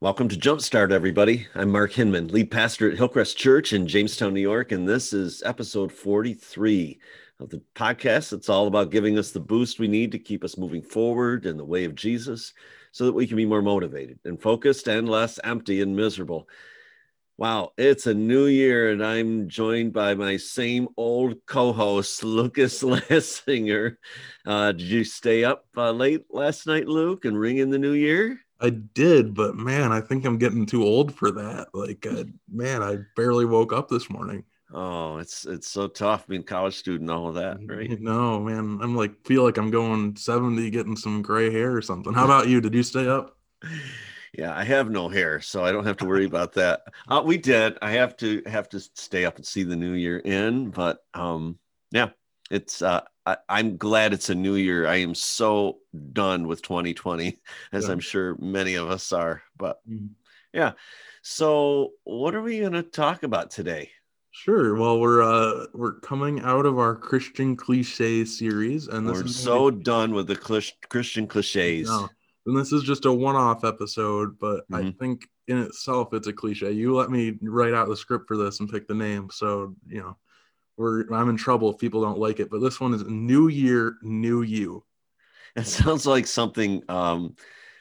Welcome to Jumpstart, everybody. I'm Mark Hinman, lead pastor at Hillcrest Church in Jamestown, New York, and this is episode 43 of the podcast. It's all about giving us the boost we need to keep us moving forward in the way of Jesus so that we can be more motivated and focused and less empty and miserable. Wow, it's a new year, and I'm joined by my same old co host, Lucas Lassinger. Uh, did you stay up uh, late last night, Luke, and ring in the new year? I did, but man, I think I'm getting too old for that. Like, uh, man, I barely woke up this morning. Oh, it's it's so tough being college student, all of that, right? No, man, I'm like feel like I'm going 70, getting some gray hair or something. How about you? Did you stay up? Yeah, I have no hair, so I don't have to worry about that. Uh, we did. I have to have to stay up and see the new year in, but um, yeah, it's uh, I, am glad it's a new year. I am so done with 2020, as yeah. I'm sure many of us are. But mm-hmm. yeah. So what are we gonna talk about today? Sure. Well, we're uh we're coming out of our Christian cliche series, and we're so be- done with the cl- Christian cliches. No. And this is just a one-off episode, but mm-hmm. I think in itself it's a cliche. You let me write out the script for this and pick the name, so you know we're I'm in trouble if people don't like it. But this one is New Year, New You. It sounds like something um,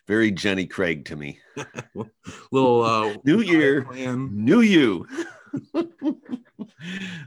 very Jenny Craig to me. Little uh, New Year, plan. New You.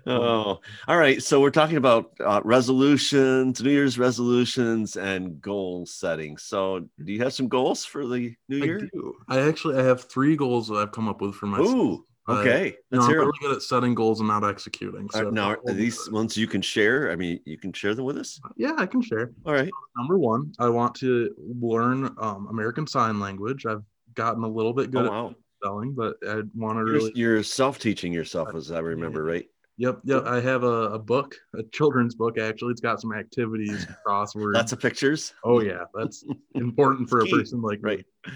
oh, all right. So we're talking about uh, resolutions, New Year's resolutions, and goal setting. So, do you have some goals for the new year? I do. I actually I have three goals that I've come up with for myself. Ooh, Okay, uh, you know, I'm really good at setting goals and not executing. So uh, now, are these ones you can share? I mean, you can share them with us. Yeah, I can share. All right. Number one, I want to learn um, American Sign Language. I've gotten a little bit good oh, wow. at spelling, but I want to really. You're, you're self-teaching yourself, as I remember, right? Yep, yep. I have a, a, book, a children's book. Actually, it's got some activities, crosswords, lots of pictures. Oh yeah, that's important for a person like right. Me.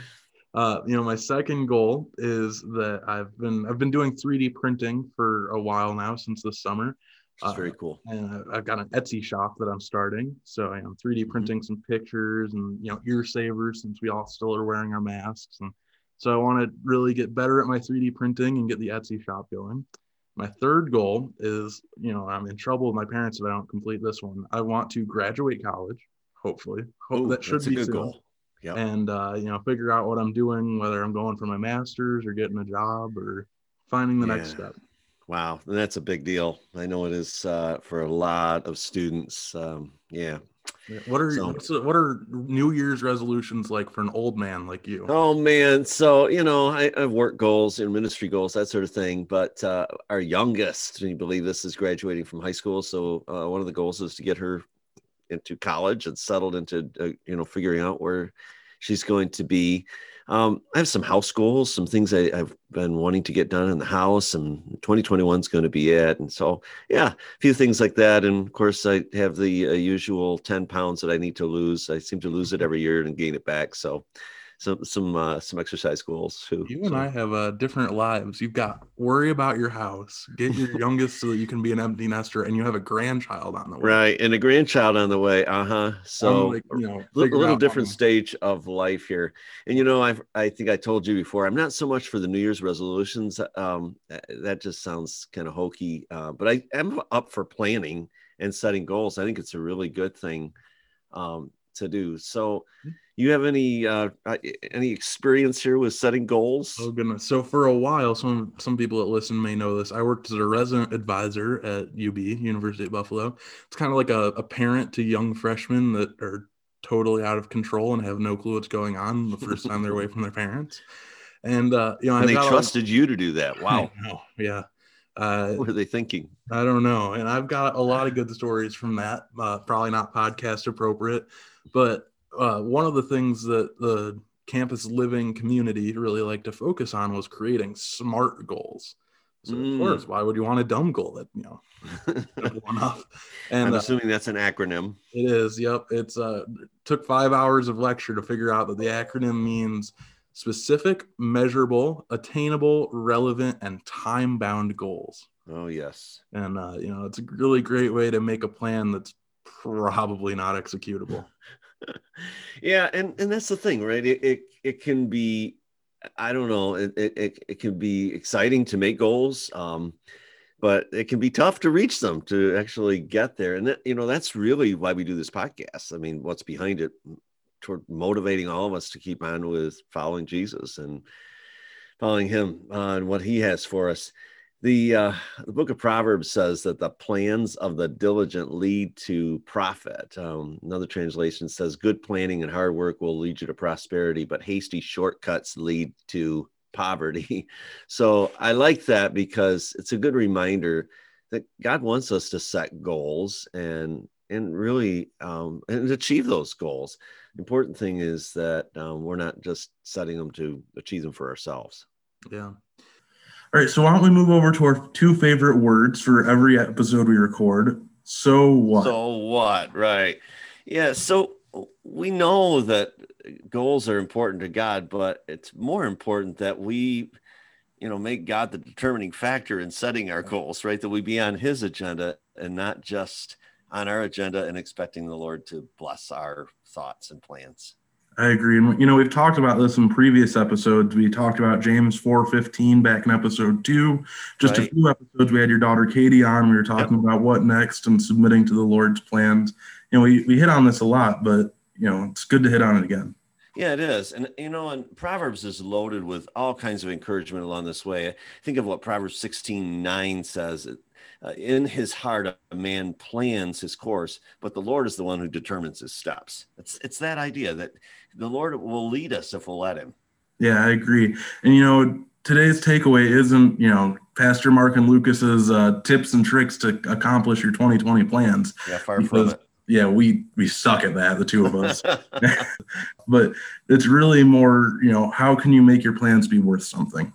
Uh, you know, my second goal is that I've been I've been doing 3D printing for a while now since the summer. That's uh, very cool. And I've got an Etsy shop that I'm starting. So I am 3D mm-hmm. printing mm-hmm. some pictures and you know ear savers since we all still are wearing our masks. And so I want to really get better at my 3D printing and get the Etsy shop going. My third goal is, you know, I'm in trouble with my parents if I don't complete this one. I want to graduate college, hopefully. Hope Ooh, that should be a good soon. goal yep. and uh, you know figure out what I'm doing, whether I'm going for my master's or getting a job or finding the yeah. next step. Wow, that's a big deal. I know it is uh, for a lot of students. Um, yeah. What are so, what are New Year's resolutions like for an old man like you? Oh man, so you know I, have work goals and ministry goals, that sort of thing. But uh, our youngest, you believe this, is graduating from high school. So uh, one of the goals is to get her into college and settled into uh, you know figuring out where she's going to be. Um, I have some house goals, some things I, have been wanting to get done in the house, and 2021 is going to be it. And so, yeah, a few things like that. And of course, I have the uh, usual 10 pounds that I need to lose. I seem to lose it every year and gain it back. So, some some uh, some exercise goals too. You and so. I have uh, different lives. You've got worry about your house, get your youngest so that you can be an empty nester, and you have a grandchild on the way. Right, and a grandchild on the way. Uh huh. So like, you know, a little different stage of life here. And you know, I I think I told you before. I'm not so much for the New Year's resolutions. Um, that just sounds kind of hokey. Uh, but I am up for planning and setting goals. I think it's a really good thing um, to do. So. Mm-hmm you have any uh, any experience here with setting goals? Oh goodness! So for a while, some some people that listen may know this. I worked as a resident advisor at UB University of Buffalo. It's kind of like a, a parent to young freshmen that are totally out of control and have no clue what's going on the first time they're away from their parents. And uh, you know, and they trusted you to do that. Wow. Yeah. Uh, what are they thinking? I don't know. And I've got a lot of good stories from that. Uh, probably not podcast appropriate, but uh, one of the things that the campus living community really liked to focus on was creating smart goals. So mm. of course, why would you want a dumb goal that you know one up? And I'm uh, assuming uh, that's an acronym. It is. Yep. It's uh took five hours of lecture to figure out that the acronym means specific, measurable, attainable, relevant, and time-bound goals. Oh yes. And uh, you know, it's a really great way to make a plan that's probably not executable. yeah, and and that's the thing, right? It, it it can be I don't know. It, it, it can be exciting to make goals, um, but it can be tough to reach them to actually get there. And that, you know, that's really why we do this podcast. I mean, what's behind it toward motivating all of us to keep on with following Jesus and following him on what he has for us. The, uh, the book of Proverbs says that the plans of the diligent lead to profit. Um, another translation says, Good planning and hard work will lead you to prosperity, but hasty shortcuts lead to poverty. So I like that because it's a good reminder that God wants us to set goals and and really um, and achieve those goals. The important thing is that um, we're not just setting them to achieve them for ourselves. Yeah. All right, so why don't we move over to our two favorite words for every episode we record? So what? So what? Right. Yeah. So we know that goals are important to God, but it's more important that we, you know, make God the determining factor in setting our goals, right? That we be on his agenda and not just on our agenda and expecting the Lord to bless our thoughts and plans. I agree. And you know, we've talked about this in previous episodes. We talked about James 4:15 back in episode 2. Just right. a few episodes we had your daughter Katie on. We were talking yep. about what next and submitting to the Lord's plans. You know, we, we hit on this a lot, but you know, it's good to hit on it again. Yeah, it is. And you know, and Proverbs is loaded with all kinds of encouragement along this way. Think of what Proverbs 16, 9 says. Uh, in his heart, a man plans his course, but the Lord is the one who determines his steps. It's it's that idea that the Lord will lead us if we'll let him. Yeah, I agree. And you know, today's takeaway isn't, you know, Pastor Mark and Lucas's uh, tips and tricks to accomplish your 2020 plans. Yeah, far because, from it. Yeah, we we suck at that, the two of us. but it's really more, you know, how can you make your plans be worth something?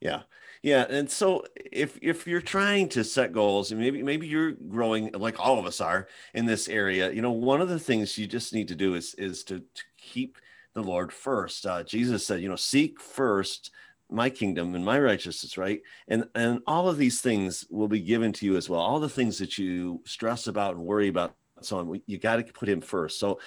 Yeah. Yeah, and so if if you're trying to set goals, and maybe maybe you're growing like all of us are in this area, you know, one of the things you just need to do is is to, to keep the Lord first. Uh, Jesus said, you know, seek first my kingdom and my righteousness, right? And and all of these things will be given to you as well. All the things that you stress about and worry about, so on. You got to put Him first. So,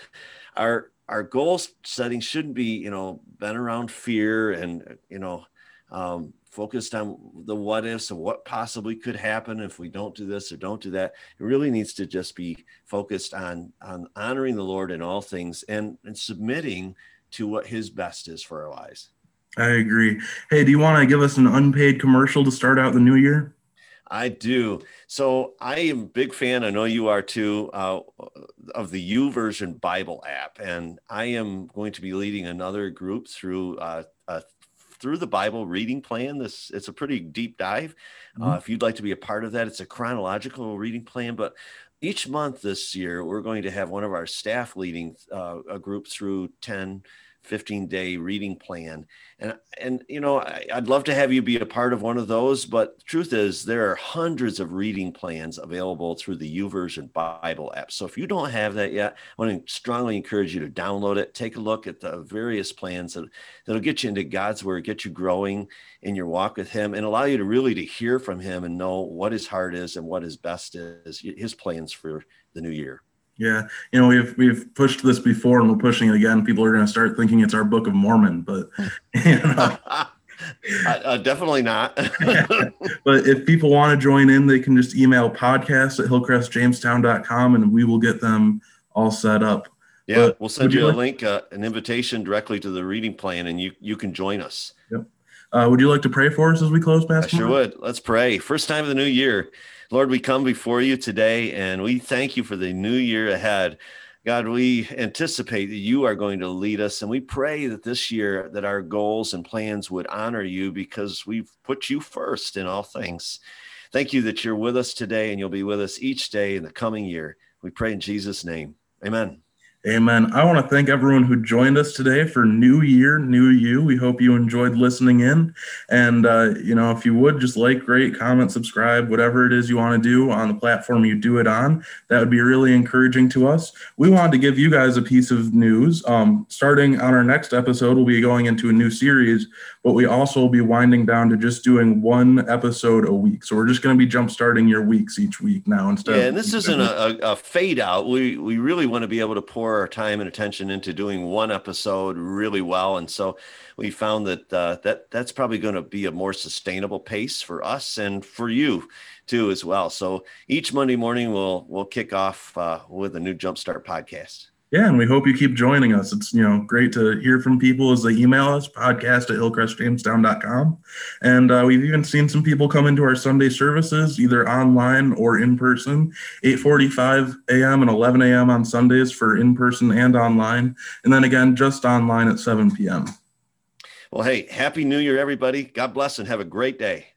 our our goal setting shouldn't be, you know, bent around fear and you know. Um, focused on the what ifs and what possibly could happen if we don't do this or don't do that. It really needs to just be focused on on honoring the Lord in all things and, and submitting to what his best is for our lives. I agree. Hey, do you want to give us an unpaid commercial to start out the new year? I do. So I am a big fan. I know you are too. Uh, of the YouVersion Bible app, and I am going to be leading another group through uh, a through the Bible reading plan. This it's a pretty deep dive. Uh, mm-hmm. Uh, if you'd like to be a part of that, it's a chronological reading plan. But each month this year, we're going to have one of our staff leading uh, a group through 10 15 day reading plan. And and you know I, would love to have you be a part of one of those but truth is there are hundreds of reading plans available through the YouVersion bible app. So if you don't have that yet i want to strongly encourage you to download it. Take a look at the various plans that, that'll get you into god's word get you growing in your walk with him and allow you to really to hear from him and know what his heart is and what his best is his plans for the new year yeah, you know we've we've pushed this before, and we're pushing it again. People are going to start thinking it's our Book of Mormon, but you know. uh, definitely not. but if people want to join in, they can just email podcast at hillcrestjamestown.com and we will get them all set up. Yeah, but we'll send you, you like- a link, uh, an invitation directly to the reading plan, and you you can join us. Yep. Uh, would you like to pray for us as we close, Pastor? I sure would. Let's pray. First time of the new year. Lord, we come before you today and we thank you for the new year ahead. God, we anticipate that you are going to lead us and we pray that this year that our goals and plans would honor you because we've put you first in all things. Thank you that you're with us today and you'll be with us each day in the coming year. We pray in Jesus' name. Amen. Amen. I want to thank everyone who joined us today for New Year, New You. We hope you enjoyed listening in. And, uh, you know, if you would just like, rate, comment, subscribe, whatever it is you want to do on the platform you do it on, that would be really encouraging to us. We wanted to give you guys a piece of news. Um, starting on our next episode, we'll be going into a new series, but we also will be winding down to just doing one episode a week. So we're just going to be jump starting your weeks each week now instead. Yeah, and this isn't a, a fade out. We, we really want to be able to pour our time and attention into doing one episode really well. And so we found that uh, that that's probably going to be a more sustainable pace for us and for you too as well. So each Monday morning we'll we'll kick off uh, with a new Jumpstart podcast. Yeah, and we hope you keep joining us. It's you know great to hear from people as they email us podcast at hillcrestjamestown.com. And uh, we've even seen some people come into our Sunday services, either online or in person, 8:45 a.m. and 11 a.m. on Sundays for in person and online, and then again just online at 7 p.m. Well, hey, happy New Year, everybody. God bless and have a great day.